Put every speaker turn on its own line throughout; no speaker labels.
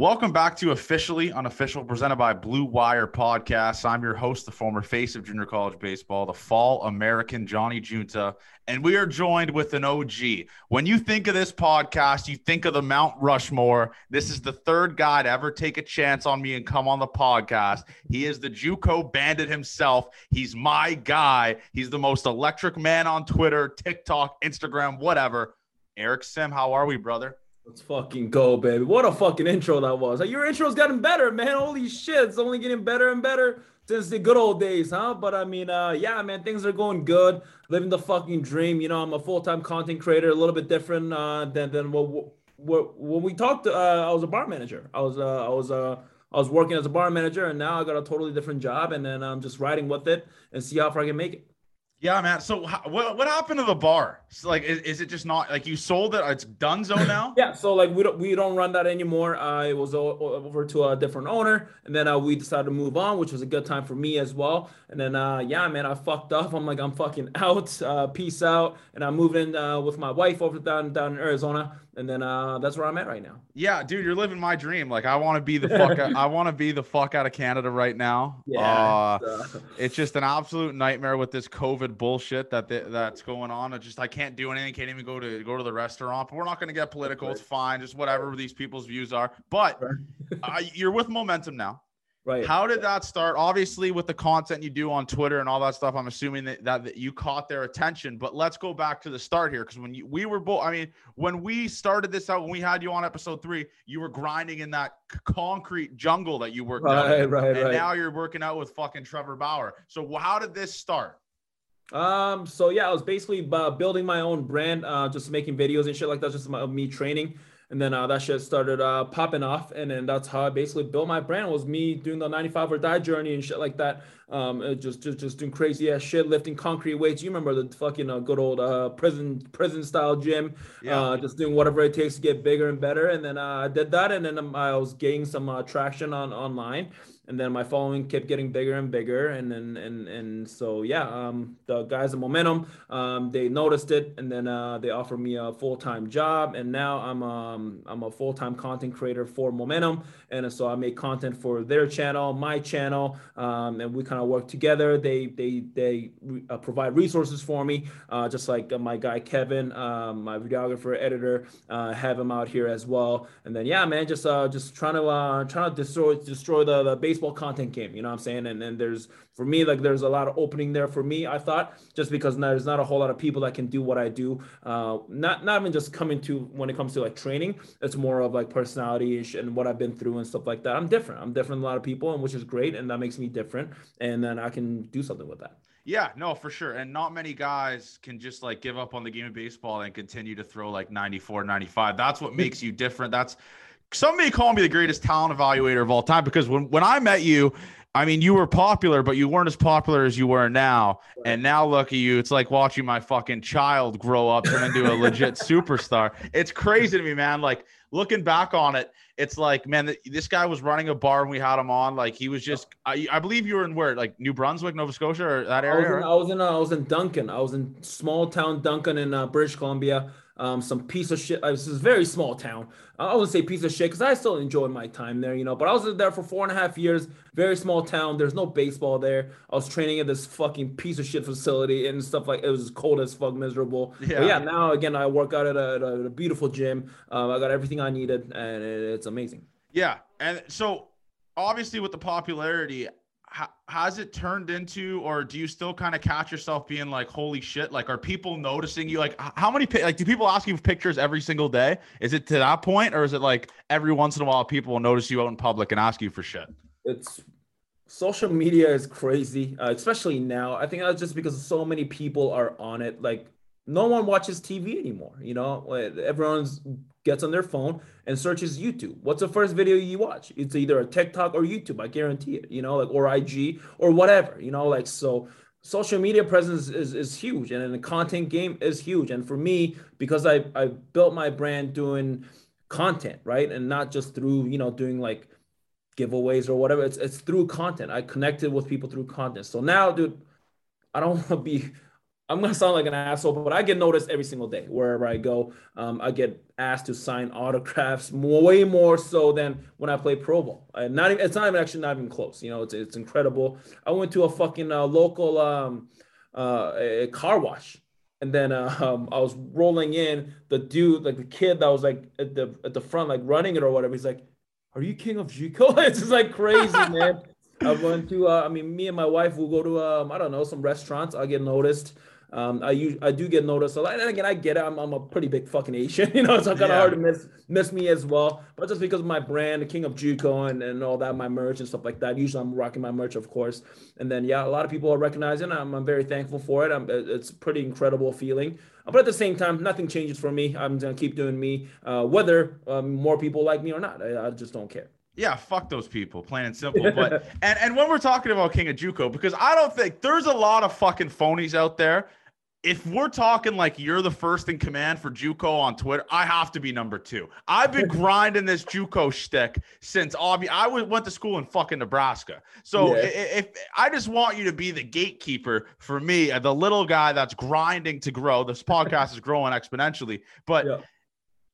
Welcome back to Officially Unofficial, presented by Blue Wire Podcast. I'm your host, the former face of junior college baseball, the fall American Johnny Junta, and we are joined with an OG. When you think of this podcast, you think of the Mount Rushmore. This is the third guy to ever take a chance on me and come on the podcast. He is the JUCO bandit himself. He's my guy. He's the most electric man on Twitter, TikTok, Instagram, whatever. Eric Sim, how are we, brother?
Let's fucking go, baby. What a fucking intro that was. Like, your intro's gotten better, man. Holy shit. It's only getting better and better since the good old days, huh? But I mean, uh, yeah, man, things are going good. Living the fucking dream. You know, I'm a full-time content creator, a little bit different uh, than than what, what when we talked. Uh, I was a bar manager. I was uh, I was uh, I was working as a bar manager, and now I got a totally different job, and then I'm just riding with it and see how far I can make it.
Yeah, man. So what what happened to the bar? So, like, is, is, it just not like you sold it? It's Dunzo now.
yeah. So like we don't we don't run that anymore. Uh, it was over to a different owner, and then uh, we decided to move on, which was a good time for me as well. And then uh, yeah, man, I fucked up. I'm like I'm fucking out. Uh, peace out. And I'm moving uh, with my wife over down down in Arizona and then uh, that's where I'm at right now.
Yeah, dude, you're living my dream. Like I want to be the fuck. out, I want to be the fuck out of Canada right now.
Yeah,
uh, it's, uh... it's, just an absolute nightmare with this COVID bullshit that that's going on. I just I can't do anything. Can't even go to go to the restaurant. But we're not going to get political. It's fine. Just whatever these people's views are. But you're with momentum now.
Right.
How did that start? Obviously, with the content you do on Twitter and all that stuff, I'm assuming that, that, that you caught their attention. But let's go back to the start here. Because when you, we were both, I mean, when we started this out, when we had you on episode three, you were grinding in that concrete jungle that you worked
right,
out.
Right, right,
And
right.
now you're working out with fucking Trevor Bauer. So how did this start?
Um, so yeah, I was basically uh, building my own brand, uh, just making videos and shit like that, just my, me training and then uh, that shit started uh, popping off. And then that's how i basically built my brand was me doing the 95 or die journey and shit like that. Um, just, just just doing crazy ass shit lifting concrete weights. You remember the fucking uh, good old uh, prison prison style gym? Yeah. uh, just doing whatever it takes to get bigger and better. And then uh, i did that. And then um, i was gaining some uh, traction on online and then my following kept getting bigger and bigger and then and and so yeah um the guys at momentum um they noticed it and then uh they offered me a full-time job and now i'm um i'm a full-time content creator for momentum and so i make content for their channel my channel um and we kind of work together. They they they uh, provide resources for me uh just like my guy kevin um my videographer editor uh have him out here as well and then yeah man just uh just trying to uh trying to destroy destroy the the base baseball content game. You know what I'm saying? And then there's for me like there's a lot of opening there for me. I thought just because there's not a whole lot of people that can do what I do. Uh, not not even just coming to when it comes to like training. It's more of like personality and what I've been through and stuff like that. I'm different. I'm different than a lot of people, and which is great, and that makes me different. And then I can do something with that.
Yeah, no, for sure. And not many guys can just like give up on the game of baseball and continue to throw like 94, 95. That's what makes you different. That's some may call me the greatest talent evaluator of all time because when, when I met you, I mean, you were popular, but you weren't as popular as you were now. And now look at you. It's like watching my fucking child grow up, turn into a legit superstar. It's crazy to me, man. Like, looking back on it, it's like, man, this guy was running a bar and we had him on. Like he was just, I, I believe you were in where, like New Brunswick, Nova Scotia, or that area.
I was in, I was in, uh, I was in Duncan. I was in small town Duncan in uh, British Columbia um, some piece of shit. Uh, this is a very small town. I wouldn't say piece of shit because I still enjoyed my time there, you know. But I was there for four and a half years. Very small town. There's no baseball there. I was training at this fucking piece of shit facility and stuff like it was cold as fuck, miserable. Yeah. But yeah. Now again, I work out at a, at a beautiful gym. Um, I got everything I needed, and it's amazing.
Yeah, and so obviously with the popularity, has it turned into or do you still kind of catch yourself being like holy shit like are people noticing you? Like how many like do people ask you for pictures every single day? Is it to that point or is it like every once in a while people will notice you out in public and ask you for shit?
It's social media is crazy uh, especially now. I think that's just because so many people are on it. Like no one watches tv anymore you know? Everyone's gets on their phone and searches YouTube. What's the first video you watch? It's either a TikTok or YouTube. I guarantee it. You know, like or IG or whatever. You know, like so. Social media presence is, is huge, and the content game is huge. And for me, because I I built my brand doing content, right, and not just through you know doing like giveaways or whatever. It's it's through content. I connected with people through content. So now, dude, I don't want to be I'm gonna sound like an asshole, but I get noticed every single day wherever I go. Um, I get asked to sign autographs more, way more so than when I play pro ball. I, not even, it's not even actually not even close. You know, it's it's incredible. I went to a fucking uh, local um, uh, a car wash, and then uh, um, I was rolling in. The dude, like the kid that was like at the at the front, like running it or whatever. He's like, "Are you King of JUCO?" it's just like crazy, man. I went to. Uh, I mean, me and my wife will go to. Um, I don't know some restaurants. I get noticed. Um, I use, I do get noticed a lot. And again, I get it. I'm, I'm a pretty big fucking Asian, you know, it's kind of yeah. hard to miss miss me as well. But just because of my brand, the King of JUCO and, and all that, my merch and stuff like that. Usually I'm rocking my merch, of course. And then yeah, a lot of people are recognizing. I'm, I'm very thankful for it. I'm, it's a pretty incredible feeling. But at the same time, nothing changes for me. I'm gonna keep doing me, uh, whether um, more people like me or not. I, I just don't care.
Yeah, fuck those people, plain and simple. But and and when we're talking about King of JUCO, because I don't think there's a lot of fucking phonies out there if we're talking like you're the first in command for JUCO on Twitter, I have to be number two. I've been grinding this JUCO shtick since obvi- I went to school in fucking Nebraska. So yeah. if, if, I just want you to be the gatekeeper for me, the little guy that's grinding to grow. This podcast is growing exponentially, but. Yeah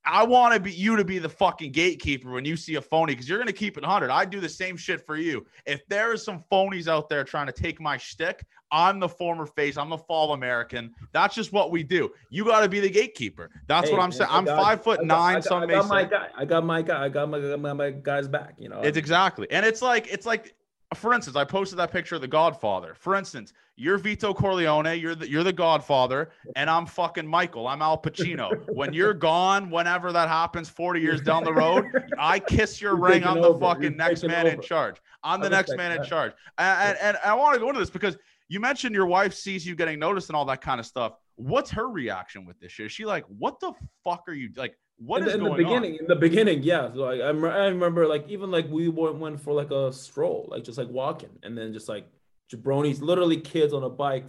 I want to be you to be the fucking gatekeeper when you see a phony because you're gonna keep it 100. I do the same shit for you. If there is some phonies out there trying to take my shtick, I'm the former face. I'm the fall American. That's just what we do. You got to be the gatekeeper. That's hey, what I'm saying. I'm got, five foot nine.
Some I got, I got my guy. I got my guy. I got my, my, my guy's back. You know.
It's exactly, and it's like it's like for instance, I posted that picture of the Godfather. For instance, you're Vito Corleone, you're the you're the Godfather, and I'm fucking Michael. I'm Al Pacino. when you're gone, whenever that happens, 40 years down the road, I kiss your ring. I'm the over. fucking you're next man over. in charge. I'm the next man that. in charge. And, and, and I want to go into this because you mentioned your wife sees you getting noticed and all that kind of stuff. What's her reaction with this shit? Is she like, what the fuck are you like? What
in,
is
in the beginning?
on?
In the beginning, yeah. So like, I, I remember like even like we went, went for like a stroll, like just like walking, and then just like jabronis, literally kids on a bike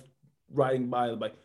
riding by, like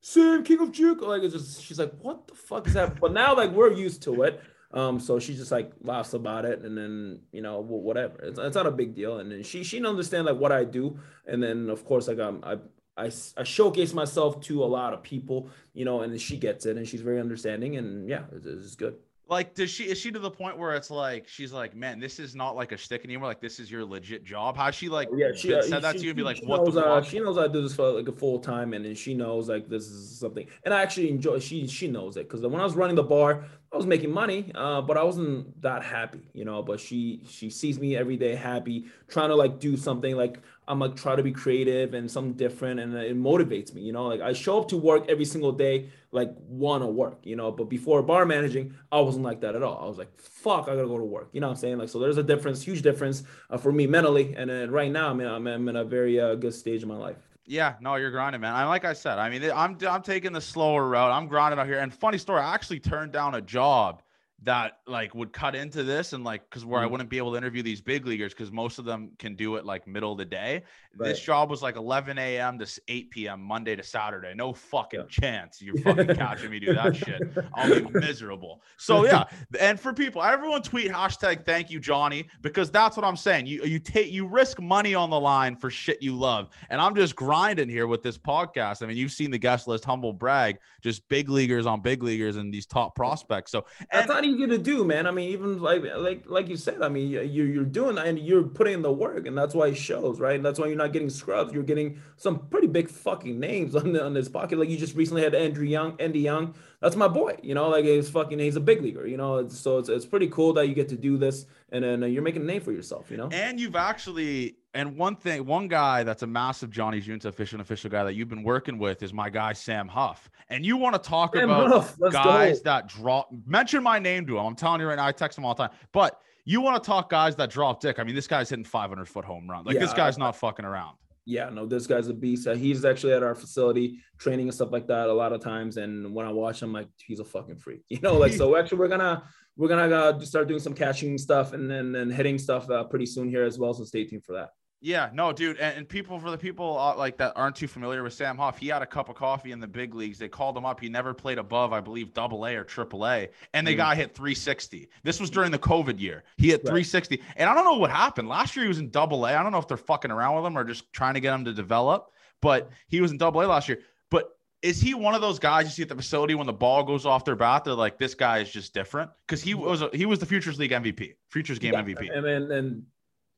Sim King of Juke. Like it's just she's like, what the fuck is that? but now like we're used to it. Um, so she just like laughs about it, and then you know whatever. It's, it's not a big deal, and then she she understand like what I do, and then of course like I'm I I, I showcase myself to a lot of people, you know, and she gets it and she's very understanding and yeah, it's, it's good.
Like, does she is she to the point where it's like she's like, man, this is not like a stick anymore. Like, this is your legit job. How she like?
Yeah, she uh,
said that
she,
to you. Be like,
what
knows, the
uh, She knows I do this for like a full time, and then she knows like this is something. And I actually enjoy. She she knows it because when I was running the bar, I was making money, uh, but I wasn't that happy, you know. But she she sees me every day happy, trying to like do something like I'm like try to be creative and something different, and it motivates me, you know. Like I show up to work every single day, like want to work, you know. But before bar managing, I wasn't like that at all. I was like, fuck, I gotta go to work, you know. what I'm saying like so. There's a difference, huge difference uh, for me mentally, and then right now, I mean, I'm, I'm in a very uh, good stage of my life.
Yeah, no, you're grinding, man. I like I said, I mean, I'm I'm taking the slower route. I'm grinding out here. And funny story, I actually turned down a job that like would cut into this and like because where I
Mhm.
wouldn't be able to interview these big leaguers because most of them can do it like middle of the day. This job was like 11 a.m. to 8 p.m. Monday to Saturday. No fucking
Yeah.
chance you're fucking catching me do that shit. I'll be miserable. So yeah, and for people, everyone tweet hashtag thank you Johnny because that's what I'm saying. You you take you risk money on the line for shit you love, and I'm just grinding here with this podcast. I mean, you've seen the guest list, humble brag, just big leaguers on big leaguers and these top prospects. So
That's
and
easy to do, man. I mean, even like like like you said, I mean, you're you're doing and you're putting in the work, and that's why it shows, right? That's why you're not getting scrubs. You're getting some pretty big fucking names on the, on this pocket. Like you just recently had Andrew Young, Andy Young. That's my boy. You know, like he's fucking he's a big leaguer. You know, so it's it's pretty cool that you get to do this, and then uh, you're making a name for yourself. You know.
And you've actually, and one thing, one guy that's a massive Johnny Junta official official guy that you've been working with is my guy Sam Huff. And you want to talk
Sam
about
let's go.
guys that drop mention my name to him. I'm telling you right now, I text him all the time. But you want to talk guys that drop dick. I mean, this guy's hitting 500 foot home run. Like this
Yeah,
guy's not fucking around.
Yeah, no, this guy's a beast. Uh, he's actually at our facility training and stuff like that a lot of times. And when I watch him, like he's a fucking freak, you know. Like so, actually, we're gonna we're gonna uh, start doing some catching stuff and then and hitting stuff uh, pretty soon here as well. So stay tuned for that.
Yeah, no, dude, and, and people for the people uh, like that aren't too familiar with Sam Huff, he had a cup of coffee in the big leagues. They called him up. He never played above, I believe, Double A or Triple A, and the
Mhm.
guy hit 360. This was during the COVID year. He hit
Right.
360, and I don't know what happened last year. He was in Double A. I don't know if they're fucking around with him or just trying to get him to develop, but he was in Double A last year. But is he one of those guys you see at the facility when the ball goes off their bat? They're like, this guy is just different because he was a, he was the Futures League MVP, Futures Game
Yeah,
MVP.
And then and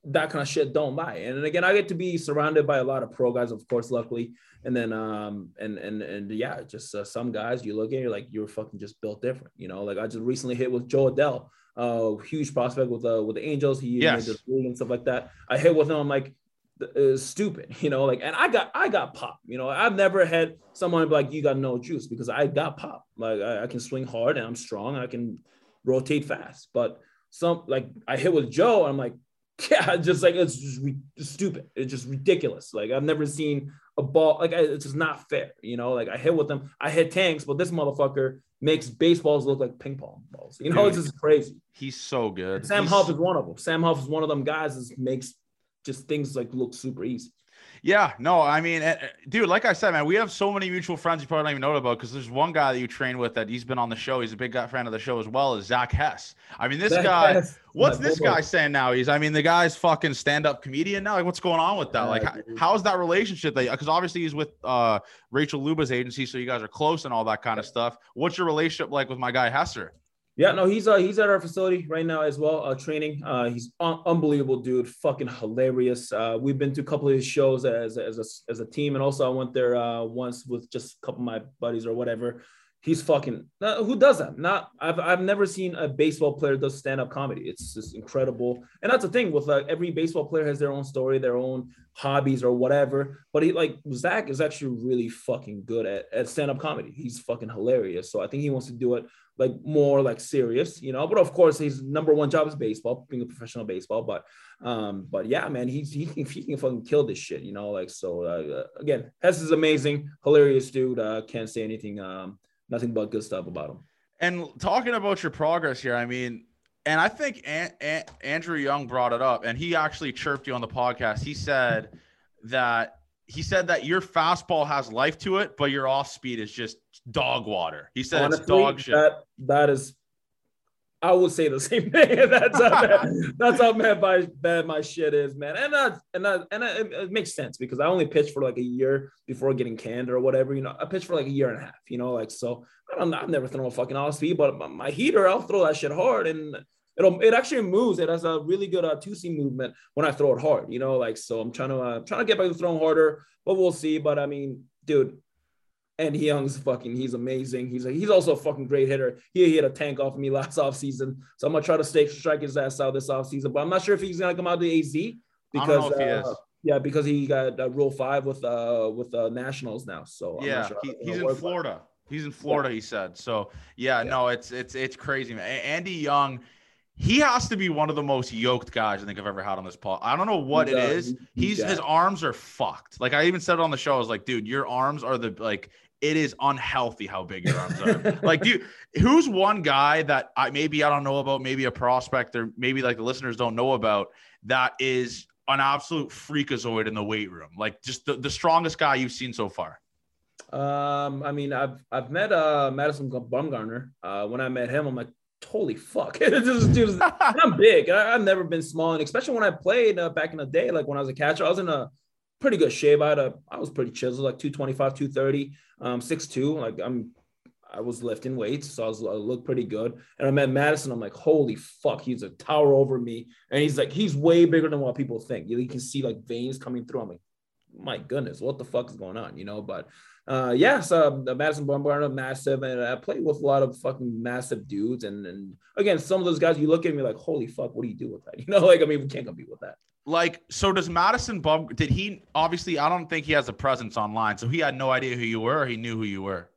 that kind of shit don't lie. And again, I get to be surrounded by a lot of pro guys, of course, luckily. And then um and and and yeah, just uh, some guys you look at, you're like you're fucking just built different, you know. Like I just recently hit with Jo Adell, uh, huge prospect with uh with the Angels. He
Yes.
league and stuff like that. I hit with him. I'm like. Uh, stupid, you know, like, and I got, I got pop, you know, I've never had someone be like, you got no juice because I got pop. Like, I, I can swing hard and I'm strong and I can rotate fast. But some, like, I hit with Joe, and I'm like, yeah, just like it's just re- stupid. It's just ridiculous. Like I've never seen a ball like I, it's just not fair. You know, like I hit with them, I hit tanks, but this motherfucker makes baseballs look like ping pong balls. You know, it's just crazy.
He's so good.
Sam
He's-
Huff is one of them. Sam Huff is one of them guys that makes just things like look super easy.
Yeah, no, I mean, eh, eh, dude, like I said, man, we have so many mutual friends you probably don't even know about because there's one guy that you train with that he's been on the show. He's a big guy fan of the show as well as Zach Hess. I mean, this
That-
guy,
that's
what's
my
this
boy.
guy saying now? He's, I mean, the guy's fucking stand up comedian now. Like, what's going on with that?
Yeah,
Like, how, how's that relationship? That because obviously he's with uh, Rachel Luba's agency, so you guys are close and all that kind of stuff. What's your relationship like with my guy Hesser?
Yeah, no, he's uh he's at our facility right now as well, uh training. Uh he's un- unbelievable dude, fucking hilarious. Uh we've been to a couple of his shows as as a, as a team and also I went there uh once with just a couple of my buddies or whatever. He's fucking uh, who does that? Not I've I've never seen a baseball player does stand up comedy. It's just incredible. And that's the thing with like every baseball player has their own story, their own hobbies or whatever. But he like Zach is actually really fucking good at, at stand up comedy. He's fucking hilarious. So I think he wants to do it like more like serious, you know. But of course, his number one job is baseball, being a professional baseball. But um, but yeah, man, he's he can he can fucking kill this shit, you know. Like so, uh, again, Hess is amazing, hilarious dude. Uh, can't say anything, um, nothing but good stuff about him.
And talking about your progress here, I mean, and I think An- An- Andrew Young brought it up, and he actually chirped you on the podcast. He said that he said that your fastball has life to it, but your off speed is just dog water. He said it's dog shit.
That that is, I would say the same thing. that's how bad, that's how bad my bad my shit is, man. And that and that and it, it makes sense because I only pitched for like a year before getting canned or whatever. You know, I pitched for like a year and a half. You know, like so. I don't. I've never thrown a fucking off speed, but my, my heater, I'll throw that shit hard and. It'll, it actually moves. It has a really good uh, two seam movement when I throw it hard. You know, like so. I'm trying to uh, trying to get back to throwing harder, but we'll see. But I mean, dude, Andy Young's fucking, he's amazing. He's he's also a fucking great hitter. He hit a tank off of me last offseason. So I'm gonna try to stay strike his ass out this offseason. But I'm not sure if he's gonna come out to AZ because
don't know if he
uh, yeah, because he got uh, rule five with uh with uh nationals now. So I'm
Yeah,
not sure
he, he's in Florida. He's in Florida. He said so. Yeah, no, it's it's it's crazy, man. Andy Young, he has to be one of the most yoked guys I think I've ever had on this pod. I don't know what
He's,
it is.
he's-
he's his arms are fucked. Like I even said it on the show. I was like, dude, your arms are the like it is unhealthy how big your arms are. like, do you, who's one guy that I maybe I don't know about, maybe a prospect or maybe like the listeners don't know about that is an absolute freakazoid in the weight room? Like, just the, the strongest guy you've seen so far.
Um, I mean, I've I've met uh Madison Bumgarner. Uh, when I met him, I'm like, holy fuck, this dude. I'm big. I, have never been small, and especially when I played uh, back in the day, like when I was a catcher, I was in a pretty good shape. I had a, I was pretty chiseled, like 225, 230, um, 6'2. Like I'm, I was lifting weights, so I was I looked pretty good. And I met Madison. I'm like, holy fuck, he's a tower over me, and he's like, he's way bigger than what people think. You, you can see like veins coming through. I'm like, my goodness, what the fuck is going on? You know, but uh, yes, uh, Madison Bumgarner, massive, and I played with a lot of fucking massive dudes. And and again, some of those guys, you look at me like, holy fuck, what do you do with that? You know, like I mean, we can't compete with that.
Like, so does Madison Bum? Did he obviously? I don't think he has a presence online, so he had no idea who you were. he knew who you were.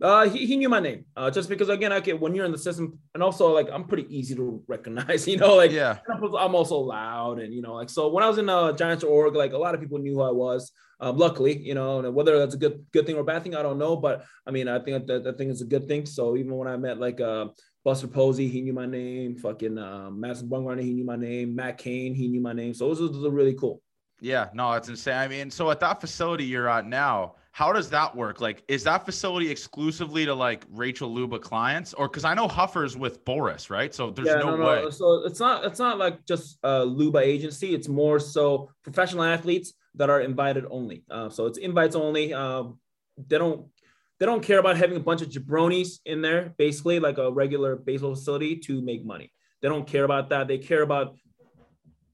Uh, he, he knew my name. Uh, just because again, I get when you're in the system, and also like I'm pretty easy to recognize. You know, like
yeah,
I'm also loud, and you know, like so when I was in uh, Giants org, like a lot of people knew who I was. Um, luckily, you know, whether that's a good good thing or bad thing, I don't know. But I mean, I think that, that thing is a good thing. So even when I met like uh, Buster Posey, he knew my name. Fucking uh, Madison Bumgarner, he knew my name. Matt Cain, he knew my name. So it was, it was really cool.
Yeah, no, it's insane. I mean, so at that facility you're at now, how does that work? Like, is that facility exclusively to like Rachel Luba clients, or because I know Huffer's with Boras, right? So there's yeah, no, no, way.
No. So it's not it's not like just a Luba agency. It's more so professional athletes that are invited only. Uh, so it's invites only. Um, they don't they don't care about having a bunch of jabronis in there, basically like a regular baseball facility to make money. They don't care about that. They care about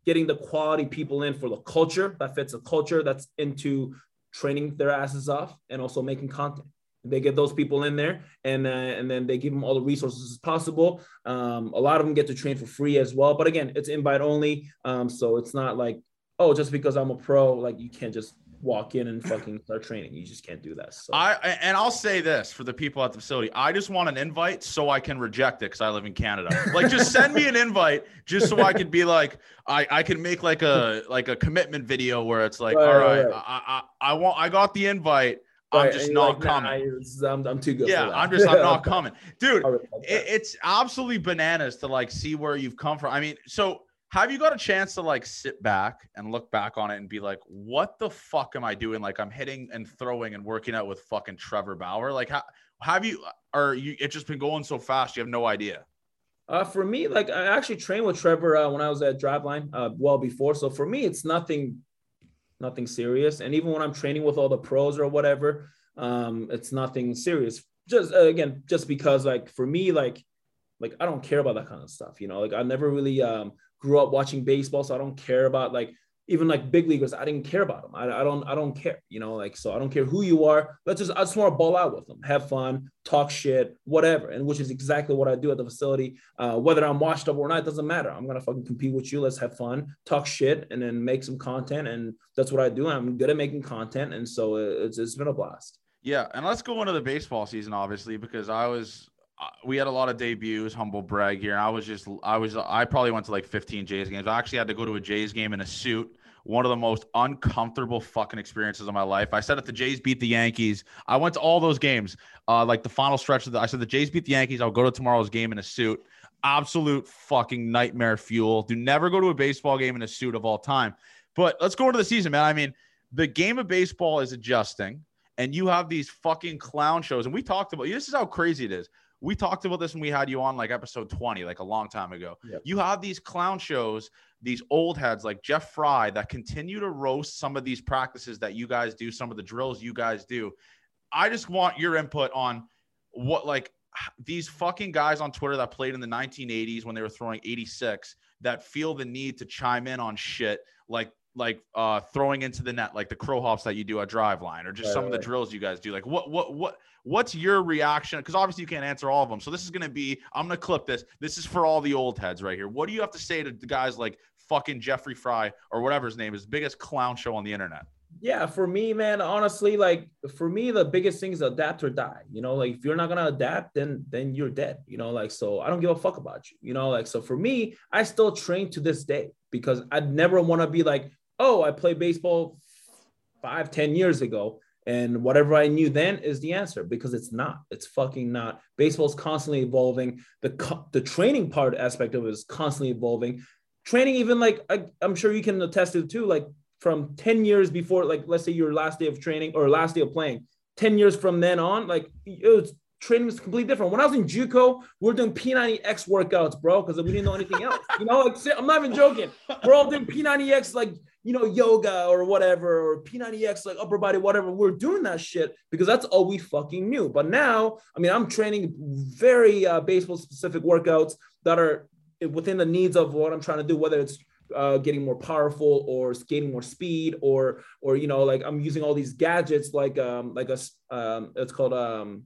getting the quality people in for the culture that fits the culture that's into training their asses off and also making content. They get those people in there, and uh, and then they give them all the resources as possible. Um, a lot of them get to train for free as well, but again, it's invite only, um, so it's not like oh, just because I'm a pro, like you can't just walk in and fucking start training. You just can't do that. So.
I and I'll say this for the people at the facility: I just want an invite so I can reject it because I live in Canada. Like, just send me an invite just so I could be like, I I can make like a like a commitment video where it's like, right, all right, right. I, I I want I got the invite. I'm just not like, coming.
Nah, I'm, I'm, too good.
Yeah, I'm just I'm not coming, dude. It, it's absolutely bananas to like see where you've come from. I mean, so have you got a chance to like sit back and look back on it and be like, what the fuck am I doing? Like I'm hitting and throwing and working out with fucking Trevor Bauer. Like, how have you, or you, it's just been going so fast, you have no idea.
Uh, for me, like I actually trained with Trevor uh, when I was at Driveline uh, well before. So for me, it's nothing, nothing serious. And even when I'm training with all the pros or whatever, um, it's nothing serious. Just uh, again, just because like for me, like, like I don't care about that kind of stuff. You know, like I never really um grew up watching baseball, so I don't care about like even like big leaguers. I didn't care about them. I, I don't I don't care, you know, like so I don't care who you are. Let's just I just want to ball out with them, have fun, talk shit, whatever. And which is exactly what I do at the facility. Uh, whether I'm washed up or not, doesn't matter. I'm gonna fucking compete with you. Let's have fun, talk shit, and then make some content. And that's what I do. I'm good at making content, and so it's it's been a blast.
Yeah, and let's go into the baseball season, obviously, because I was we had a lot of debuts, humble brag here. I was just, I was, I probably went to like 15 Jays games. I actually had to go to a Jays game in a suit. One of the most uncomfortable fucking experiences of my life. I said if the Jays beat the Yankees, I went to all those games. Uh, like the final stretch of the, I said the Jays beat the Yankees. I'll go to tomorrow's game in a suit. Absolute fucking nightmare fuel. Do never go to a baseball game in a suit of all time. But let's go into the season, man. I mean, the game of baseball is adjusting, and you have these fucking clown shows. And we talked about this is how crazy it is we talked about this when we had you on like episode 20, like a long time ago. Yep. You have these clown shows, these old heads like Jeff Frye that continue to roast some of these practices that you guys do, some of the drills you guys do. I just want your input on what like these fucking guys on Twitter that played in the 1980s when they were throwing 86 that feel the need to chime in on shit like like uh throwing into the net like the crow hops that you do at Driveline or just right, some right. of the drills you guys do like what what what what's your reaction? Because obviously you can't answer all of them. So this is going to be i'm going to clip this. This is for all the old heads right here. What do you have to say to guys like fucking jeffrey fry or whatever his name is biggest clown show on the internet?
Yeah for me man honestly like for me the biggest thing is adapt or die you know? Like if you're not gonna adapt then then you're dead you know? Like so i don't give a fuck about you you know? Like so for me i still train to this day because i'd never want to be like oh, I played baseball five, ten years ago, And whatever I knew then is the answer because it's not. It's fucking not. Baseball's constantly evolving. The the training part aspect of it is constantly evolving. Training, even like I, I'm sure you can attest to too, like from 10 years before, like let's say your last day of training or last day of playing, 10 years from then on, like it was training was completely different. When I was in JUCO, we are doing P90X workouts, bro, because we didn't know anything else. You know, like I'm not even joking. We're all doing P90X, like you know, yoga or whatever, or P90X, like upper body, whatever. We're doing that shit because that's all we fucking knew. But now, I mean, I'm training very uh, baseball specific workouts that are within the needs of what I'm trying to do, whether it's uh, getting more powerful or gaining more speed or or you know like i'm using all these gadgets like um like a um it's called um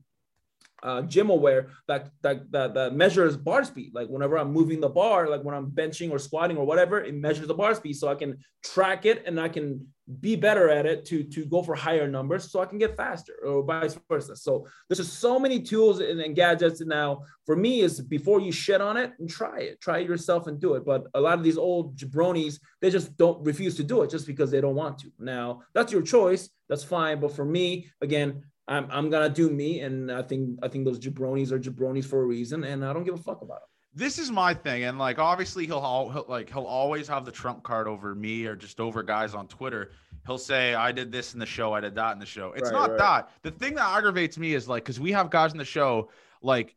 uh, GymAware that, that that that measures bar speed. Like whenever I'm moving the bar, like when I'm benching or squatting or whatever, it measures the bar speed, so I can track it and I can be better at it to to go for higher numbers, so I can get faster or vice versa. So there's just so many tools and, and gadgets now. For me, is before you shit on it and try it, try it yourself and do it. But a lot of these old jabronis, they just don't refuse to do it just because they don't want to. Now that's your choice. That's fine. But for me, again, I'm I'm gonna do me, and I think I think those jabronis are jabronis for a reason, and I don't give a fuck about them.
This is my thing, and like obviously he'll, he'll like he'll always have the trump card over me or just over guys on Twitter. He'll say I did this in the show, I did that in the show. It's right, not right. that. The thing that aggravates me is like because we have guys in the show like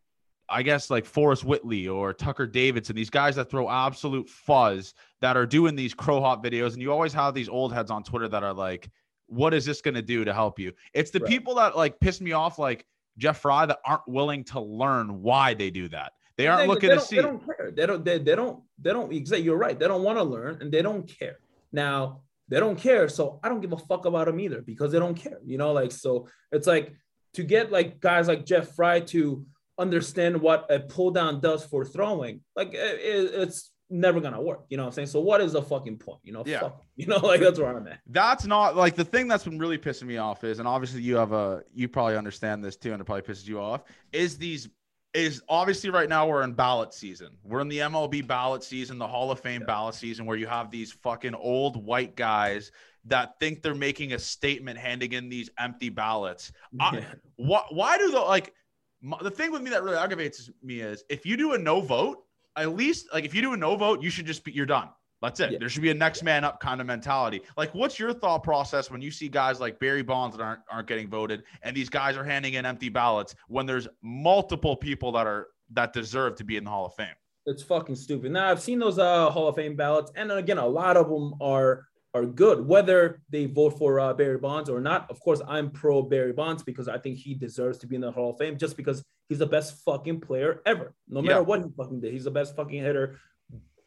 I guess like Forrest Whitley or Tucker Davidson, these guys that throw absolute fuzz that are doing these crow hop videos, and you always have these old heads on Twitter that are like what is this going to do to help you? It's the right. people that like piss me off, like Jeff Frye, that aren't willing to learn why they do that. They aren't they, looking
they
to see.
They don't care. They don't. They, they don't. They don't. Exactly. You're right. They don't want to learn, and they don't care. Now they don't care, so I don't give a fuck about them either because they don't care. You know, like so. It's like to get like guys like Jeff Frye to understand what a pull down does for throwing. Like it, it's never gonna work. You know what I'm saying? So what is the fucking point? You know, yeah. Fuck, you know, like that's where I'm at.
That's not like the thing that's been really pissing me off is, and obviously you have a you probably understand this too, and it probably pisses you off, is these is obviously right now we're in ballot season. We're in the MLB ballot season, the Hall of Fame yeah. ballot season, where you have these fucking old white guys that think they're making a statement handing in these empty ballots. Yeah. I, why, why do the like my, the thing with me that really aggravates me is if you do a no vote, at least like if you do a no vote, you should just be you're done. That's it. Yeah. There should be a next man up kind of mentality. Like, what's your thought process when you see guys like Barry Bonds that aren't aren't getting voted, and these guys are handing in empty ballots when there's multiple people that are that deserve to be in the Hall of Fame?
It's fucking stupid. Now I've seen those uh, Hall of Fame ballots, and again, a lot of them are are good, whether they vote for uh, Barry Bonds or not. Of course, I'm pro Barry Bonds because I think he deserves to be in the Hall of Fame just because he's the best fucking player ever. No matter yeah. what he fucking did, he's the best fucking hitter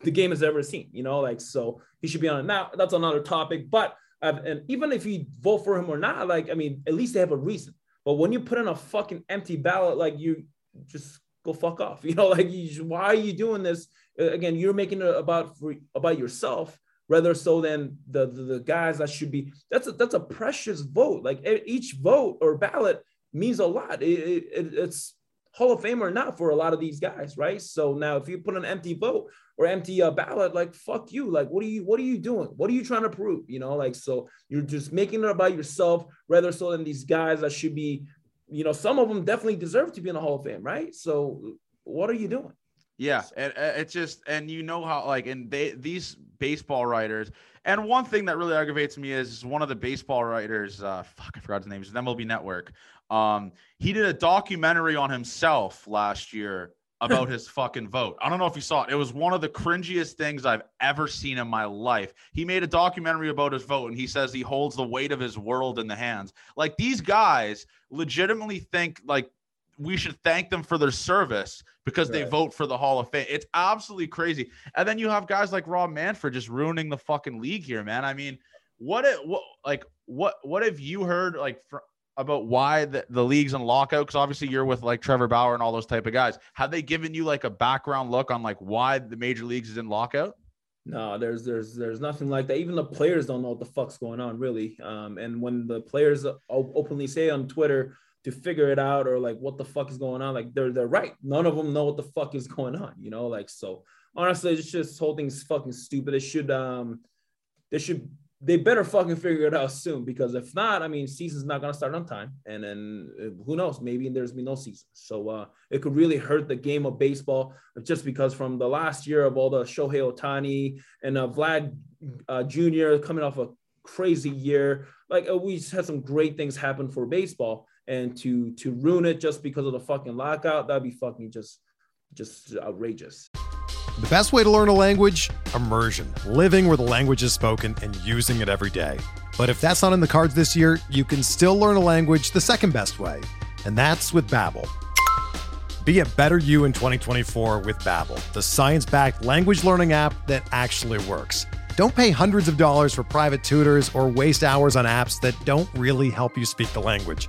the game has ever seen. You know, like so he should be on it. Now that's another topic, but uh, and even if you vote for him or not, like I mean, at least they have a reason. But when you put in a fucking empty ballot, like you just go fuck off. You know, like you, why are you doing this? Again, you're making it about for, about yourself rather so than the, the, the guys that should be. That's a that's a precious vote. Like each vote or ballot means a lot. It, it, it's hall of fame or not for a lot of these guys right? So now if you put an empty vote or empty uh, ballot like fuck you. Like what are you what are you doing? What are you trying to prove? You know like so you're just making it about yourself rather so than these guys that should be you know some of them definitely deserve to be in the hall of fame right? So what are you doing?
Yeah, and it's just and you know how like and they these baseball writers and one thing that really aggravates me is one of the baseball writers, uh, fuck, I forgot his name. It's MLB Network. Um, he did a documentary on himself last year about his fucking vote. I don't know if you saw it. It was one of the cringiest things I've ever seen in my life. He made a documentary about his vote and he says he holds the weight of his world in the hands. Like these guys legitimately think like we should thank them for their service because right. they vote for the Hall of Fame. It's absolutely crazy. And then you have guys like Rob Manfred just ruining the fucking league here, man. I mean, what it what like what what have you heard like fr- about why the, the league's in lockout? Because obviously you're with like Trevor Bauer and all those type of guys. Have they given you like a background look on like why the major leagues is in lockout?
No, there's there's there's nothing like that. Even the players don't know what the fuck's going on, really. Um, and when the players openly say on Twitter, to figure it out or like what the fuck is going on. Like they're they're right. None of them know what the fuck is going on. You know, like so. Honestly, it's just whole thing's fucking stupid. They should um, they should they better fucking figure it out soon because if not, I mean, season's not gonna start on time, and then uh, who knows? Maybe there's be no season, so uh, it could really hurt the game of baseball just because from the last year of all the Shohei Ohtani and uh, Vlad uh, Jr. coming off a crazy year, like uh, we had some great things happen for baseball, and to to ruin it just because of the fucking lockout, that'd be fucking just just outrageous.
The best way to learn a language? Immersion. Living where the language is spoken and using it every day. But if that's not in the cards this year, you can still learn a language the second best way, and that's with Babbel. Be a better you in 2024 with Babbel, the science-backed language learning app that actually works. Don't pay hundreds of dollars for private tutors or waste hours on apps that don't really help you speak the language.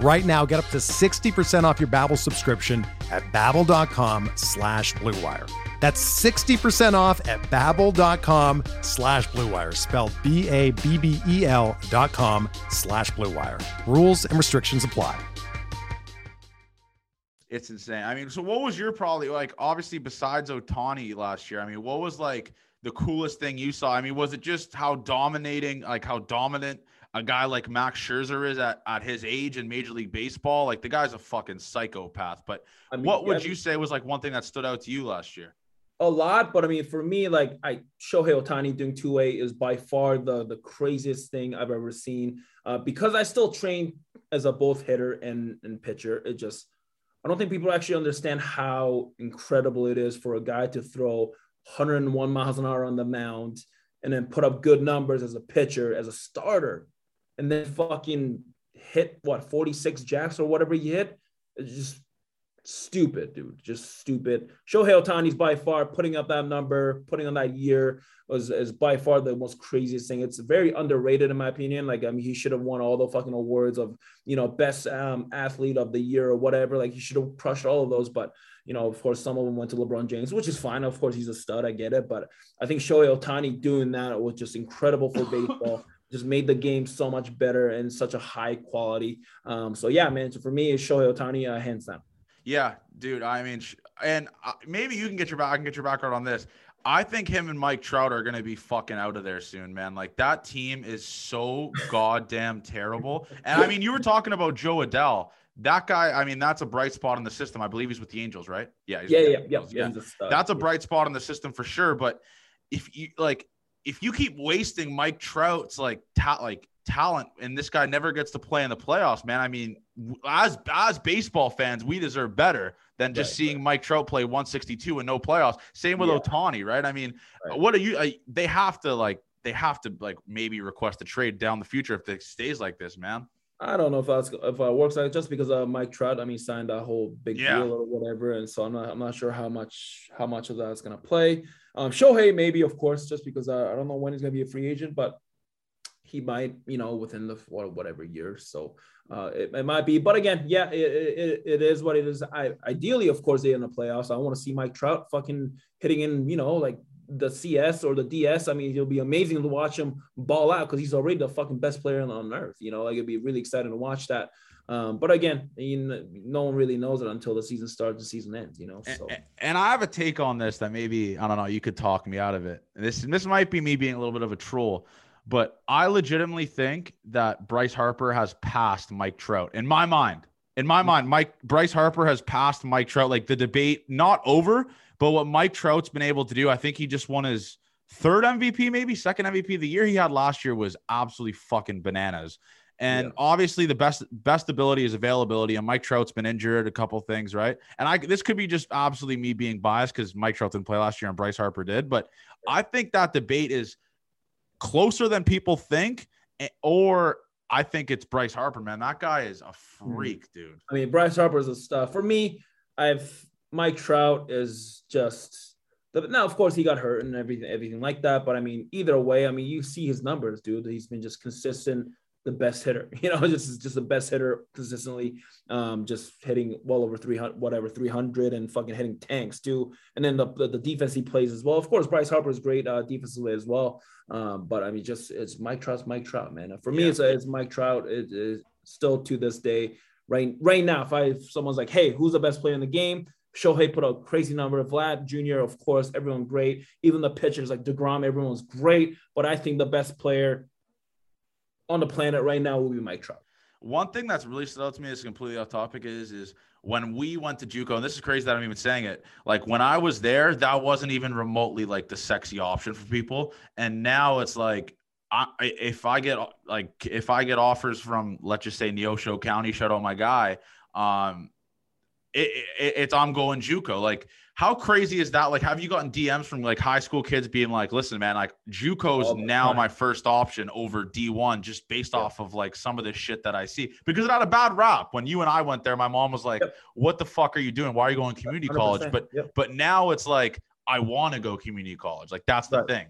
Right now, get up to 60% off your Babbel subscription at babbel.com slash bluewire. That's 60% off at babbel.com slash bluewire, spelled B-A-B-B-E-L dot com slash bluewire. Rules and restrictions apply.
It's insane. I mean, so what was your probably like, obviously besides Ohtani last year, I mean, what was like the coolest thing you saw? I mean, was it just how dominating, like how dominant – a guy like Max Scherzer is at, at his age in Major League Baseball. Like the guy's a fucking psychopath. But I mean, what would yeah, you say was like one thing that stood out to you last year?
A lot, but I mean, for me, like I Shohei Ohtani doing two way is by far the the craziest thing I've ever seen. Uh, because I still train as a both hitter and and pitcher. It just I don't think people actually understand how incredible it is for a guy to throw 101 miles an hour on the mound and then put up good numbers as a pitcher, as a starter and then fucking hit what 46 jacks or whatever he hit. It's just stupid, dude. Just stupid. Shohei Ohtani's by far putting up that number, putting on that year was is by far the most craziest thing. It's very underrated in my opinion. Like I mean, he should have won all the fucking awards of you know best um, athlete of the year or whatever. Like he should have crushed all of those, but. You know, of course, some of them went to LeBron James, which is fine. Of course, he's a stud. I get it. But I think Shohei Ohtani doing that was just incredible for baseball just made the game so much better and such a high quality. Um, so yeah, man. So for me, it's Shohei Ohtani, uh, hands down.
Yeah, dude. I mean, and uh, maybe you can get your back. I can get your background on this. I think him and Mike Trout are going to be fucking out of there soon, man. Like that team is so goddamn terrible. And I mean, you were talking about Jo Adell. That guy, I mean, that's a bright spot in the system. I believe he's with the Angels, right?
Yeah, yeah, yeah, yeah, yeah,
yeah. That's a bright spot in the system for sure. But if you like, if you keep wasting Mike Trout's like ta- like talent and this guy never gets to play in the playoffs, man, I mean, as as baseball fans, we deserve better than just right, seeing right. Mike Trout play 162 and no playoffs. Same with yeah. Ohtani, right? I mean, right. what are you? I, they have to like they have to like maybe request a trade down the future if it stays like this, man.
I don't know if that's if it works like just because of Mike Trout. I mean, signed that whole big yeah. deal or whatever, and so I'm not I'm not sure how much how much of that is gonna play. Um, Shohei maybe of course just because uh, I don't know when he's gonna be a free agent, but he might you know within the whatever year. So uh, it, it, might be, but again, yeah, it, it, it is what it is. I ideally, of course, they in the playoffs. I want to see Mike Trout fucking hitting in you know like the CS or the DS, I mean, it'll be amazing to watch him ball out because he's already the fucking best player on earth. You know, like it'd be really exciting to watch that. Um, but again, you know, no one really knows it until the season starts, the season ends. You know.
So. And, and, I have a take on this that maybe I don't know. You could talk me out of it. This this might be me being a little bit of a troll, but I legitimately think that Bryce Harper has passed Mike Trout in my mind. In my mind, Mike Bryce Harper has passed Mike Trout. Like the debate, not over, but what Mike Trout's been able to do, I think he just won his third MVP, maybe second MVP. The year he had last year was absolutely fucking bananas. And yeah. obviously, the best best ability is availability. And Mike Trout's been injured, a couple things, right? And I this could be just absolutely me being biased because Mike Trout didn't play last year and Bryce Harper did. But I think that debate is closer than people think, or I think it's Bryce Harper. Man, that guy is a hmm. freak, dude.
I mean, Bryce Harper is a stuff. For me, I've Mike Trout is just now, of course, he got hurt and everything, everything like that. But I mean, either way, I mean, you see his numbers, dude. He's been just consistent the best hitter. You know, just just the best hitter consistently, um, just hitting well over 300, whatever 300, and fucking hitting tanks too. And then the, the, the defense he plays as well. Of course, Bryce Harper is great uh, defensively as well. Um, but I mean, just it's Mike Trout's Mike Trout, man. For me, yeah. it's it's Mike Trout. It is still to this day. Right, right now, if I if someone's like, "Hey, who's the best player in the game?" Shohei put a crazy number. Vlad Jr., of course, everyone great. Even the pitchers like DeGrom, everyone's great. But I think the best player on the planet right now will be Mike Trout.
One thing that's really stood out to me is completely off topic is is when we went to JUCO, and this is crazy that I'm even saying it. Like when I was there, that wasn't even remotely like the sexy option for people, and now it's like I, if I get like if I get offers from let's just say Neosho County, shout out my guy, um, it, it, it's I'm going JUCO. Like, how crazy is that? Like, have you gotten DMs from like high school kids being like, "Listen, man, like JUCO is now my first option over D1, just based yeah. off of like some of the shit that I see." Because it had a bad rap when you and I went there. My mom was like, yep. "What the fuck are you doing? Why are you going community 100%. college?" But yep. but now it's like I want to go community college. Like that's the right. thing.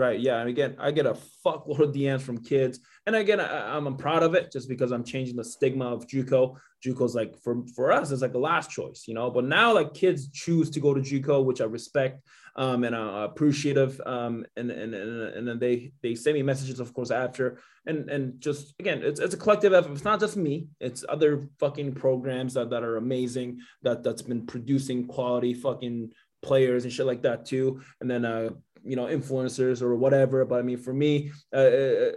Right. Yeah. And again, I get a fuckload of DMs from kids. And again, I, am I'm proud of it just because I'm changing the stigma of JUCO. JUCO's like for, for us, it's like a last choice, you know. But now like kids choose to go to JUCO, which I respect um, and I'm appreciative. Um, and, and, and, and then they they send me messages, of course, after. And and just again, it's, it's a collective effort. It's not just me, it's other fucking programs that, that are amazing, that that's been producing quality fucking players and shit like that too. And then uh you know influencers or whatever but i mean for me uh,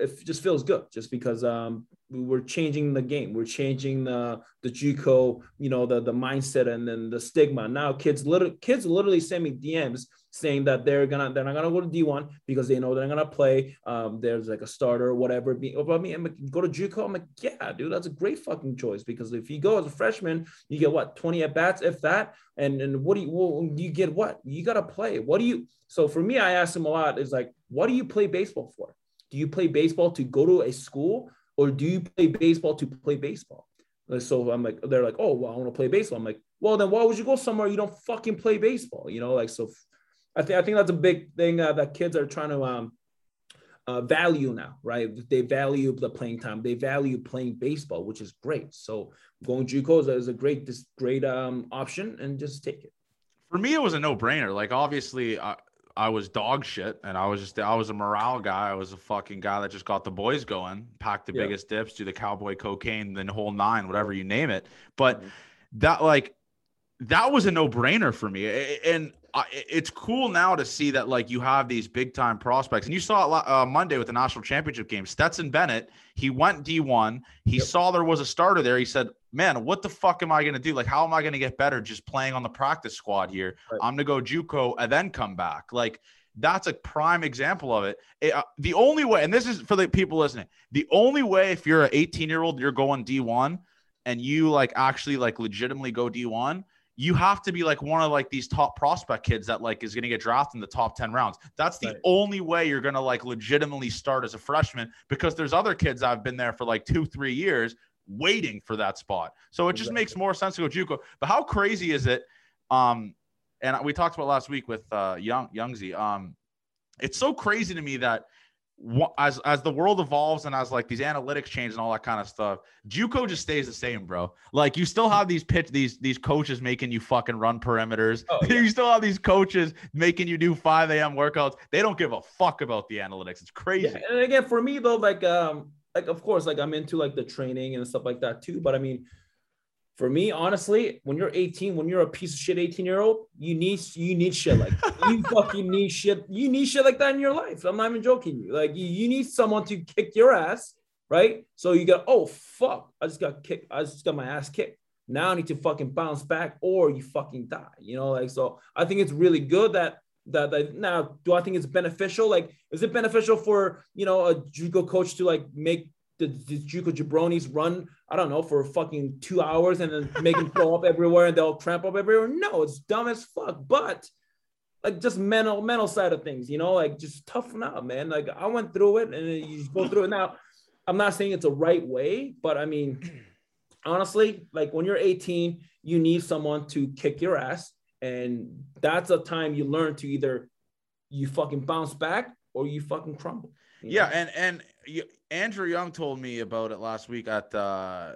it just feels good just because um we're changing the game we're changing the the juco you know the the mindset and then the stigma now kids literally kids literally send me dms saying that they're gonna they're not gonna go to D1 because they know they're gonna play. Um, there's like a starter or whatever. But I mean, I'm go to JUCO. I'm like, yeah, dude, that's a great fucking choice because if you go as a freshman, you get what 20 at bats, if that. And and what do you well, you get? What you gotta play? What do you? So for me, I ask them a lot. Is like, what do you play baseball for? Do you play baseball to go to a school or do you play baseball to play baseball? So I'm like, they're like, oh, well, I want to play baseball. I'm like, well, then why would you go somewhere you don't fucking play baseball? You know, like, so I think I think that's a big thing uh, that kids are trying to um, uh, value now, right? They value the playing time. They value playing baseball, which is great. So going JUCO is a great, this great um, option, and just take it.
For me, it was a no brainer. Like obviously, I, I was dog shit, and I was just I was a morale guy. I was a fucking guy that just got the boys going, pack the yeah. biggest dips, do the cowboy cocaine, then whole nine, whatever you name it. But mm-hmm. that like that was a no brainer for me, and it's cool now to see that like you have these big time prospects, and you saw it uh, Monday with the national championship game. Stetson Bennett, he went D1. He yep. saw there was a starter there. He said, "Man, what the fuck am I gonna do? Like, how am I gonna get better just playing on the practice squad here? Right. I'm gonna go JUCO and then come back." Like, that's a prime example of it. it uh, the only way, and this is for the people listening, the only way if you're an 18 year old, you're going D1, and you like actually like legitimately go D1 you have to be like one of like these top prospect kids that like is going to get drafted in the top 10 rounds. That's the right. only way you're going to like legitimately start as a freshman because there's other kids I've been there for like two, three years waiting for that spot. So it just makes more sense to go JUCO. But how crazy is it? Um, and we talked about last week with uh, Young Youngzy. Um, it's so crazy to me that as as the world evolves and as like these analytics change and all that kind of stuff, JUCO just stays the same, bro. Like you still have these pitch these these coaches making you fucking run perimeters. Oh, yeah. you still have these coaches making you do 5 a.m. workouts. They don't give a fuck about the analytics. It's crazy. Yeah,
and again, for me though, like um, like of course, like I'm into like the training and stuff like that too. But I mean, for me, honestly, when you're 18, when you're a piece of shit 18 year old, you need you need shit like you fucking need shit. You need shit like that in your life. I'm not even joking. You like you, you need someone to kick your ass, right? So you go, oh fuck, I just got kicked. I just got my ass kicked. Now I need to fucking bounce back, or you fucking die. You know, like so. I think it's really good that that, that now do I think it's beneficial? Like, is it beneficial for you know a JUCO coach to like make the, the JUCO jabronis run, I don't know, for fucking two hours and then make them throw up everywhere and they'll tramp up everywhere. No, it's dumb as fuck. But like just mental mental side of things, you know, like just toughen up, man. Like I went through it and you go through it. Now, I'm not saying it's a right way, but I mean, honestly, like when you're 18, you need someone to kick your ass. And that's a time you learn to either you fucking bounce back or you fucking crumble.
Yeah, and and Andrew Young told me about it last week at uh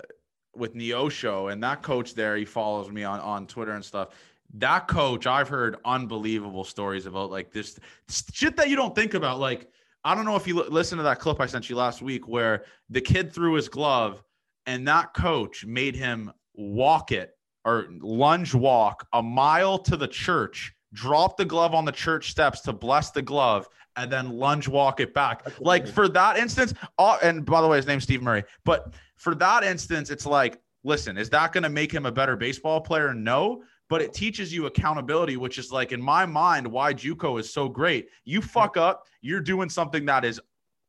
with Neosho, and that coach there, he follows me on on Twitter and stuff. That coach, I've heard unbelievable stories about like this shit that you don't think about. Like, I don't know if you l- listen to that clip I sent you last week where the kid threw his glove, and that coach made him walk it or lunge walk a mile to the church, drop the glove on the church steps to bless the glove, and then lunge walk it back. Like for that instance, uh, and by the way, his name's Steve Murray, but for that instance, it's like, listen, is that going to make him a better baseball player? No. But it teaches you accountability, which is like in my mind, why JUCO is so great. You fuck up, you're doing something that is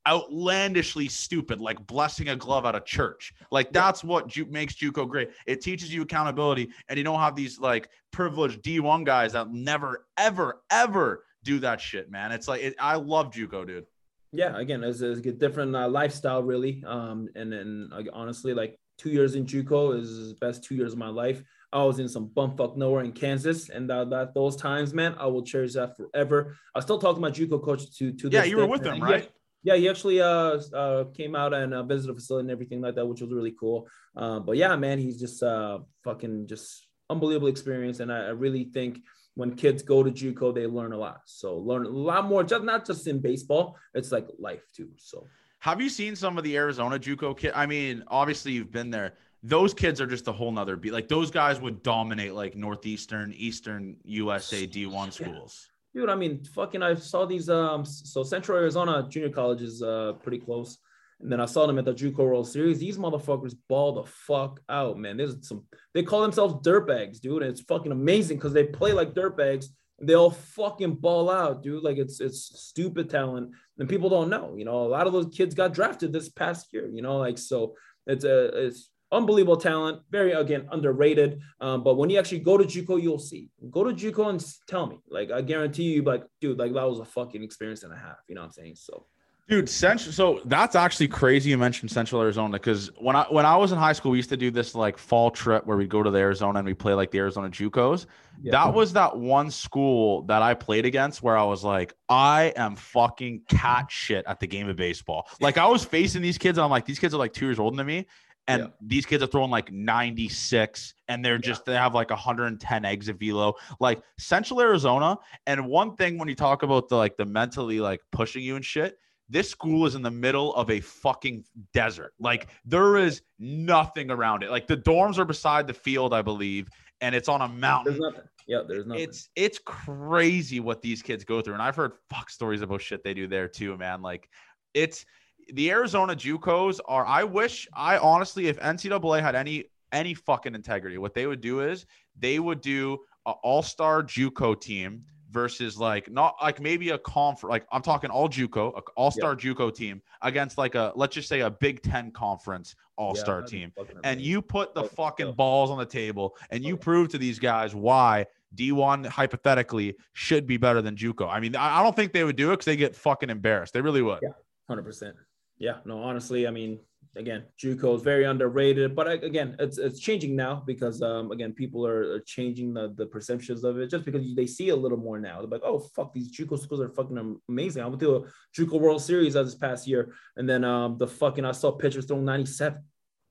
outlandishly stupid, like blessing a glove at a church. Like that's what Ju- makes JUCO great. It teaches you accountability, and you don't have these like privileged D1 guys that never, ever, ever do that shit, man. It's like it, I love JUCO, dude.
Yeah, again, it's, it's a different uh, lifestyle, really. Um, and then like, honestly, like two years in JUCO is the best two years of my life. I was in some bumfuck nowhere in Kansas, and that, that those times, man, I will cherish that forever. I still talk to my JUCO coach to to
Yeah, you were with him, right?
yeah, he actually uh, uh came out and uh, visited the facility and everything like that, which was really cool. Uh, but yeah, man, he's just uh fucking just unbelievable experience, and I, I really think when kids go to JUCO, they learn a lot. So learn a lot more, just not just in baseball, it's like life too. So
Have you seen some of the Arizona JUCO kid? I mean, obviously you've been there. Those kids are just a whole nother beat. Like those guys would dominate like northeastern, eastern USA D1 schools.
dude, I mean, fucking, I saw these. Um, so Central Arizona Junior College is uh pretty close, and then I saw them at the JUCO World Series. These motherfuckers ball the fuck out, man. There's some. They call themselves dirtbags, dude, and it's fucking amazing because they play like dirtbags. They all fucking ball out, dude. Like it's it's stupid talent, and people don't know. You know, a lot of those kids got drafted this past year. You know, like so it's a it's unbelievable talent, very again underrated. Um, but when you actually go to JUCO, you'll see. Go to JUCO and tell me. Like I guarantee you, like dude, like that was a fucking experience and a half. You know what I'm saying? So
Dude, Central. So that's actually crazy. You mentioned Central Arizona because when I when I was in high school, we used to do this like fall trip where we'd go to the Arizona and we play like the Arizona JUCOs.
Yeah.
That was that one school that I played against where I was like, I am fucking cat shit at the game of baseball. Like I was facing these kids and I'm like, these kids are like two years older than me. And
Yeah.
these kids are throwing like 96 and they're just, they have like 110 exit velo, like Central Arizona. And one thing when you talk about the like the mentally like pushing you and shit, this school is in the middle of a fucking desert. Like there is nothing around it. Like the dorms are beside the field, I believe, and it's on a mountain.
there's nothing. Yeah, there's nothing.
It's it's crazy what these kids go through, and I've heard fuck stories about shit they do there too, man. Like it's the Arizona JUCOs are. I wish I honestly, if NCAA had any any fucking integrity, what they would do is they would do an All Star JUCO team versus like not like maybe a conference. Like I'm talking all JUCO, All Star JUCO team against like a let's just say a Big Ten conference all-star
that'd
team and you put the fucking
yeah.
balls on the table and you prove to these guys why D1 hypothetically should be better than JUCO. I mean, I I don't think they would do it because they get fucking embarrassed. They really would.
Yeah. Hundred percent. Yeah. No, honestly, I mean, again, JUCO is very underrated, but again, it's it's changing now because um again, people are, are changing the the perceptions of it just because they see a little more now. They're like, oh fuck, these JUCO schools are fucking amazing. I went to a JUCO World Series this past year, and then um the fucking I saw pitchers throwing ninety seven,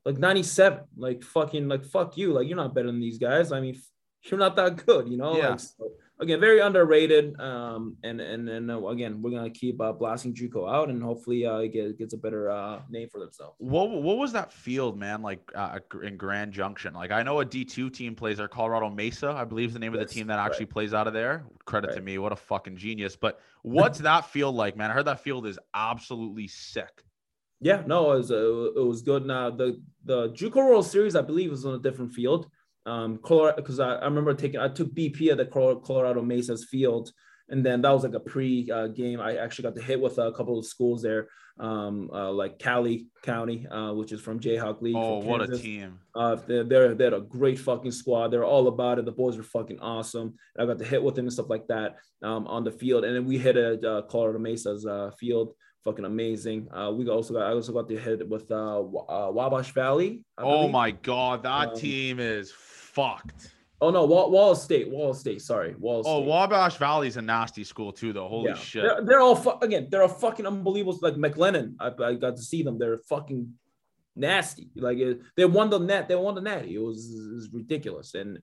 like ninety seven, like fucking like fuck you, like you're not better than these guys. I mean, you're not that good, you know.
Yeah.
Like, so, again, very underrated. Um, and and and uh, again, we're gonna keep uh, blasting JUCO out, and hopefully, uh, it get, gets a better uh name for themselves.
What what was that field, man? Like uh, in Grand Junction. Like I know a D two team plays there, Colorado Mesa, I believe is the name of the team that actually
right.
plays out of there. Credit to me, what a fucking genius. But what's that field like, man? I heard that field is absolutely sick.
Yeah, no, it was uh, it was good. Now the the JUCO World Series, I believe, was on a different field. Um, Colorado, because I, I remember taking I took BP at the Colorado Mesa's field, and then that was like a pre uh, game. I actually got to hit with a couple of schools there, um, uh, like Cowley County, uh, which is from Jayhawk League.
Oh, what a team.
Uh, they're, they're they're a great fucking squad. They're all about it. The boys are fucking awesome. I got to hit with them and stuff like that um, on the field, and then we hit at uh, Colorado Mesa's uh, field. Fucking amazing. Uh, we also got I also got to hit with uh, uh, Wabash Valley. I
Oh
believe.
my god, that
Um,
team is fucked.
Oh no, Wall, Wall State, Wall State. Sorry, Wall. State.
Oh,
State.
Wabash Valley's a nasty school too, though. Holy
Yeah.
shit!
They're, they're all fu- again. They're a fucking unbelievable. Like McLennan, I, I got to see them. They're fucking nasty. Like it, they won the net. They won the net. It was, it was ridiculous. And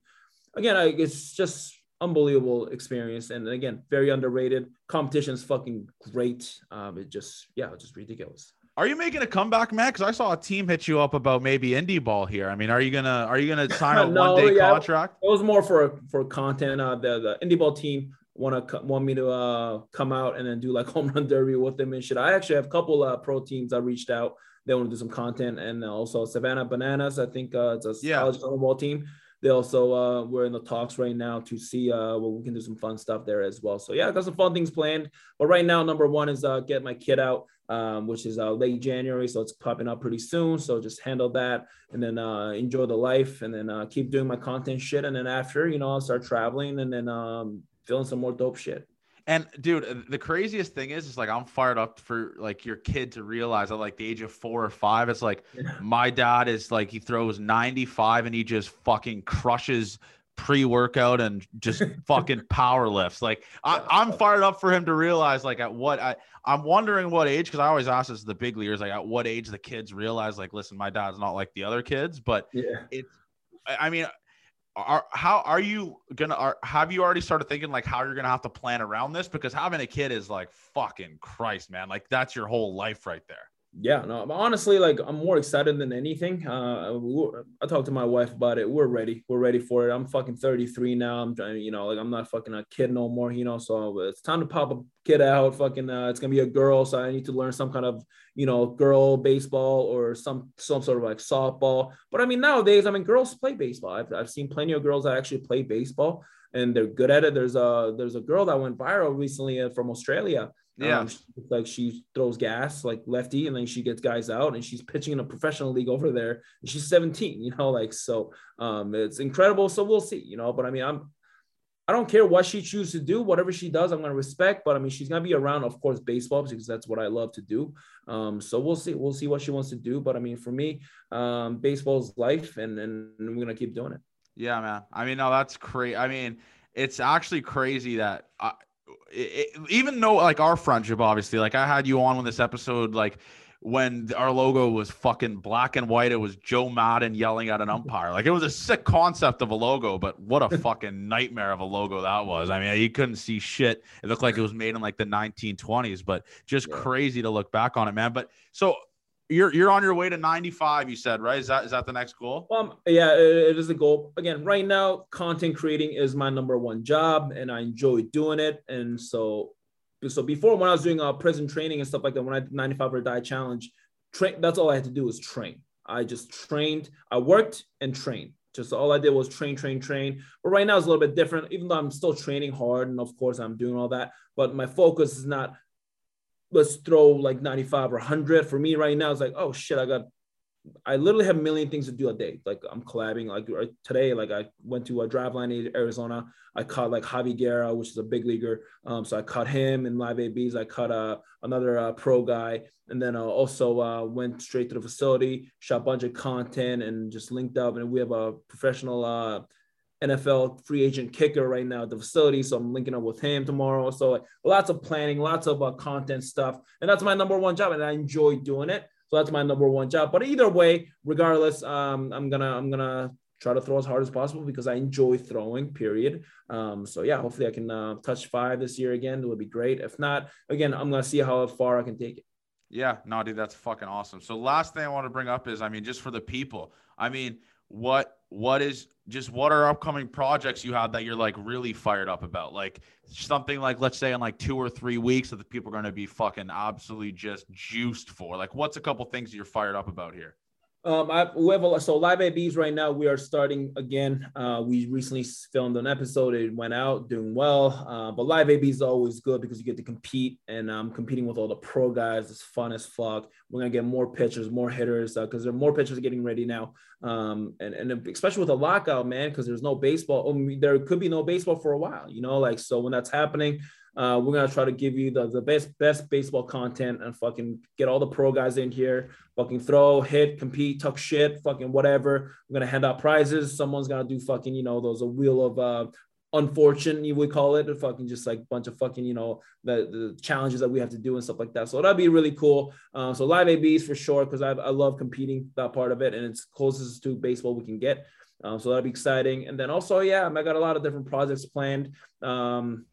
again, I, it's just unbelievable experience. And again, very underrated. Competition's fucking great. Um, it just yeah, it's just ridiculous.
Are you making a comeback, man? Because I saw a team hit you up about maybe indie ball here. I mean, are you gonna are you gonna sign a
No,
one day
yeah.
contract?
It was more for for content. Uh, the the indie ball team want to want me to uh come out and then do like home run derby with them and shit. I actually have a couple uh pro teams I reached out. They want to do some content and also Savannah Bananas. I think uh, it's a
Yeah.
college ball team. They also uh we're in the talks right now to see uh well we can do some fun stuff there as well. So yeah, I got some fun things planned. But right now, number one is uh get my kid out. Um, which is uh, late January, so it's popping up pretty soon. So just handle that, and then uh, enjoy the life, and then uh, keep doing my content shit. And then after, you know, I'll start traveling, and then um, feeling some more dope shit.
And dude, the craziest thing is, is like I'm fired up for like your kid to realize at like the age of four or five, it's like
Yeah.
my dad is like he throws 95 and he just fucking crushes pre-workout and just fucking power lifts. Like I, I'm fired up for him to realize like at what I I'm wondering what age because I always ask this to the big leaders like at what age the kids realize like listen my dad's not like the other kids but
Yeah.
I I mean, are how are you gonna are have you already started thinking like how you're gonna have to plan around this? Because having a kid is like fucking Christ, man. Like that's your whole life right there.
Yeah, no, honestly, like I'm more excited than anything. Uh, I talked to my wife about it. We're ready. We're ready for it. I'm fucking 33 now. I'm trying, you know, like I'm not fucking a kid no more, you know. So it's time to pop a kid out. Fucking, uh, it's gonna be a girl, so I need to learn some kind of, you know, girl baseball or some some sort of like softball. But I mean, nowadays, I mean, girls play baseball. I've I've seen plenty of girls that actually play baseball and they're good at it. There's a there's a girl that went viral recently uh, from Australia.
Yeah.
Um, like she throws gas like lefty and then she gets guys out and she's pitching in a professional league over there and she's 17 you know like so um it's incredible so we'll see you know but i mean i'm i don't care what she chooses to do whatever she does i'm going to respect but i mean she's going to be around of course baseball because that's what i love to do um so we'll see we'll see what she wants to do but i mean for me um baseball's life and and we're going to keep doing it
Yeah, man. I mean, no, that's crazy. I mean, it's actually crazy that I, it, it- even though like our friendship, obviously, like I had you on when this episode, like when our logo was fucking black and white, it was Joe Maddon yelling at an umpire. Like it was a sick concept of a logo, but what a fucking nightmare of a logo that was. I mean, you couldn't see shit. It looked like it was made in like the 1920s, but just
Yeah.
crazy to look back on it, man. But so you're you're on your way to 95, you said, right? Is that is that the next goal?
Um, yeah, it, is the goal. Again, right now, content creating is my number one job, and I enjoy doing it. And so, so before when I was doing uh, prison training and stuff like that, when I did 95 or die challenge, train. That's all I had to do was train. I just trained. I worked and trained. Just all I did was train, train, train. But right now it's a little bit different. Even though I'm still training hard, and of course I'm doing all that, but my focus is not let's throw like 95 or 100 for me right now it's like oh shit i got i literally have a million things to do a day. Like i'm collabing like today like i went to a Driveline in arizona. I caught like Javy Guerra which is a big leaguer. Um, so i caught him in live abs i caught uh, another uh, pro guy. And then uh, also uh, went straight to the facility shot a bunch of content and just linked up. And we have a professional uh, NFL free agent kicker right now at the facility. So I'm linking up with him tomorrow. So like, lots of planning, lots of uh, content stuff. And that's my number one job. And I enjoy doing it. So that's my number one job. But either way, regardless, um, I'm gonna I'm gonna try to throw as hard as possible because I enjoy throwing, period. Um, so yeah, hopefully I can uh, touch five this year again. It would be great. If not, again, I'm gonna see how far I can take it.
Yeah, no, dude, that's fucking awesome. So last thing I want to bring up is, I mean, just for the people, I mean, what what is just what are upcoming projects you have that you're like really fired up about? Like something like let's say in like two or three weeks that the people are going to be fucking absolutely just juiced for. Like, what's a couple things you're fired up about here?
Um, I, we have a, so live ABs right now. We are starting again. Uh, we recently filmed an episode. It went out, doing well. Uh, but live AB is always good because you get to compete, and um, competing with all the pro guys. It's fun as fuck. We're gonna get more pitchers, more hitters because there are more pitchers getting ready now. Um, and and especially with the lockout, man, because there's no baseball. I mean, there could be no baseball for a while, you know. Like so, when that's happening, Uh, we're gonna try to give you the, the best best baseball content and fucking get all the pro guys in here. Fucking throw, hit, compete, talk shit, fucking whatever. We're gonna hand out prizes. Someone's gonna do fucking you know those a wheel of uh, unfortunate you would call it fucking just like bunch of fucking you know the, the challenges that we have to do and stuff like that so that'd be really cool uh, so live abs for sure because I, I love competing that part of it and it's closest to baseball we can get um, so that'd be exciting and then also yeah i got a lot of different projects planned um,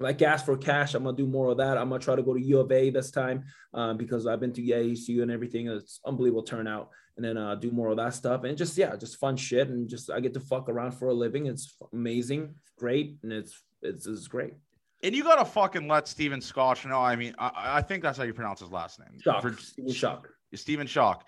like gas for cash. I'm gonna do more of that. I'm gonna try to go to U of A this time um, because I've been to ASU and everything. It's unbelievable turnout, and then uh, do more of that stuff and just yeah, just fun shit and just I get to fuck around for a living. It's amazing, great, and it's it's, it's great.
And you gotta fucking let Steven Scotch know. I mean, I, I think that's how you pronounce his last name.
Shock. For, Steven Shock.
Stephen Shock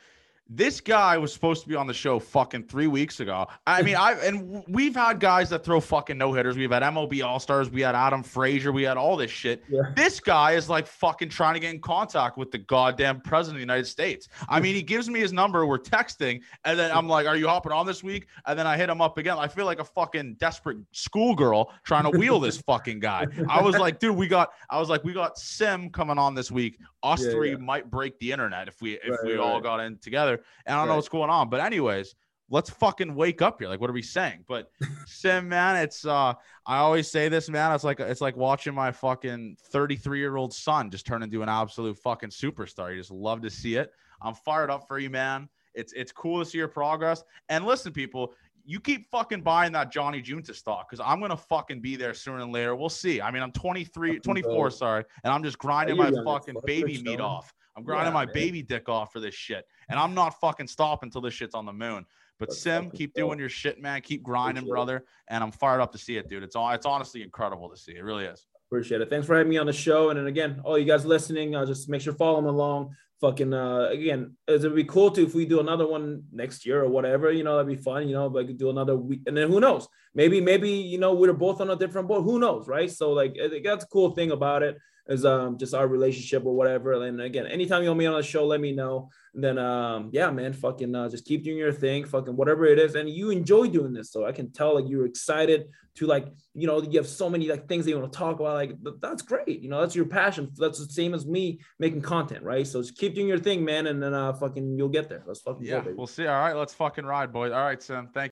this guy was supposed to be on the show fucking three weeks ago. I mean, I and we've had guys that throw fucking no hitters. We've had MLB All Stars. We had Adam Frazier. We had all this shit. Yeah. This guy is like fucking trying to get in contact with the goddamn president of the United States. I mean, he gives me his number. We're texting, and then I'm like, "Are you hopping on this week?" And then I hit him up again. I feel like a fucking desperate schoolgirl trying to wheel this fucking guy. I was like, "Dude, we got." I was like, "We got Sim coming on this week. Us yeah, three yeah. might break the internet if we if right, we right. all got in together." And I don't right. know what's going on. But anyways, let's fucking wake up here. Like, what are we saying? But Sim, man, it's uh I always say this, man. It's like it's like watching my fucking 33 year old son just turn into an absolute fucking superstar. You just love to see it. I'm fired up for you, man. It's it's cool to see your progress. And listen, people, you keep fucking buying that Johnny Junta stock because I'm gonna fucking be there sooner than later. We'll see. I mean, I'm 23, 24, sorry, and I'm just grinding my fucking baby meat off. I'm grinding yeah, my man. baby dick off for this shit, and I'm not fucking stopping until this shit's on the moon. But That's Sim, keep doing your shit, man. Keep grinding, brother. And I'm fired up to see it, dude. It's all. It's honestly incredible to see. It really is.
Appreciate it. Thanks for having me on the show. And then again, all you guys listening, uh, just make sure follow them along. Fucking uh, again, it'd be cool to if we do another one next year or whatever. You know, that'd be fun. You know, but do another week, and then who knows? Maybe, maybe you know, we're both on a different board. Who knows, right? So like, that's a cool thing about it is um just our relationship or whatever. And again, anytime you want me on the show, let me know. And then um yeah, man, fucking uh, just keep doing your thing, fucking whatever it is. And you enjoy doing this, so I can tell like you're excited to like you know you have so many like things that you want to talk about. Like that's great, you know that's your passion. That's the same as me making content, right? So just keep doing your thing, man, and then uh fucking you'll get there. Let's fucking
yeah,
go,
we'll see. All right, let's fucking ride, boys. All right, Sam, thank.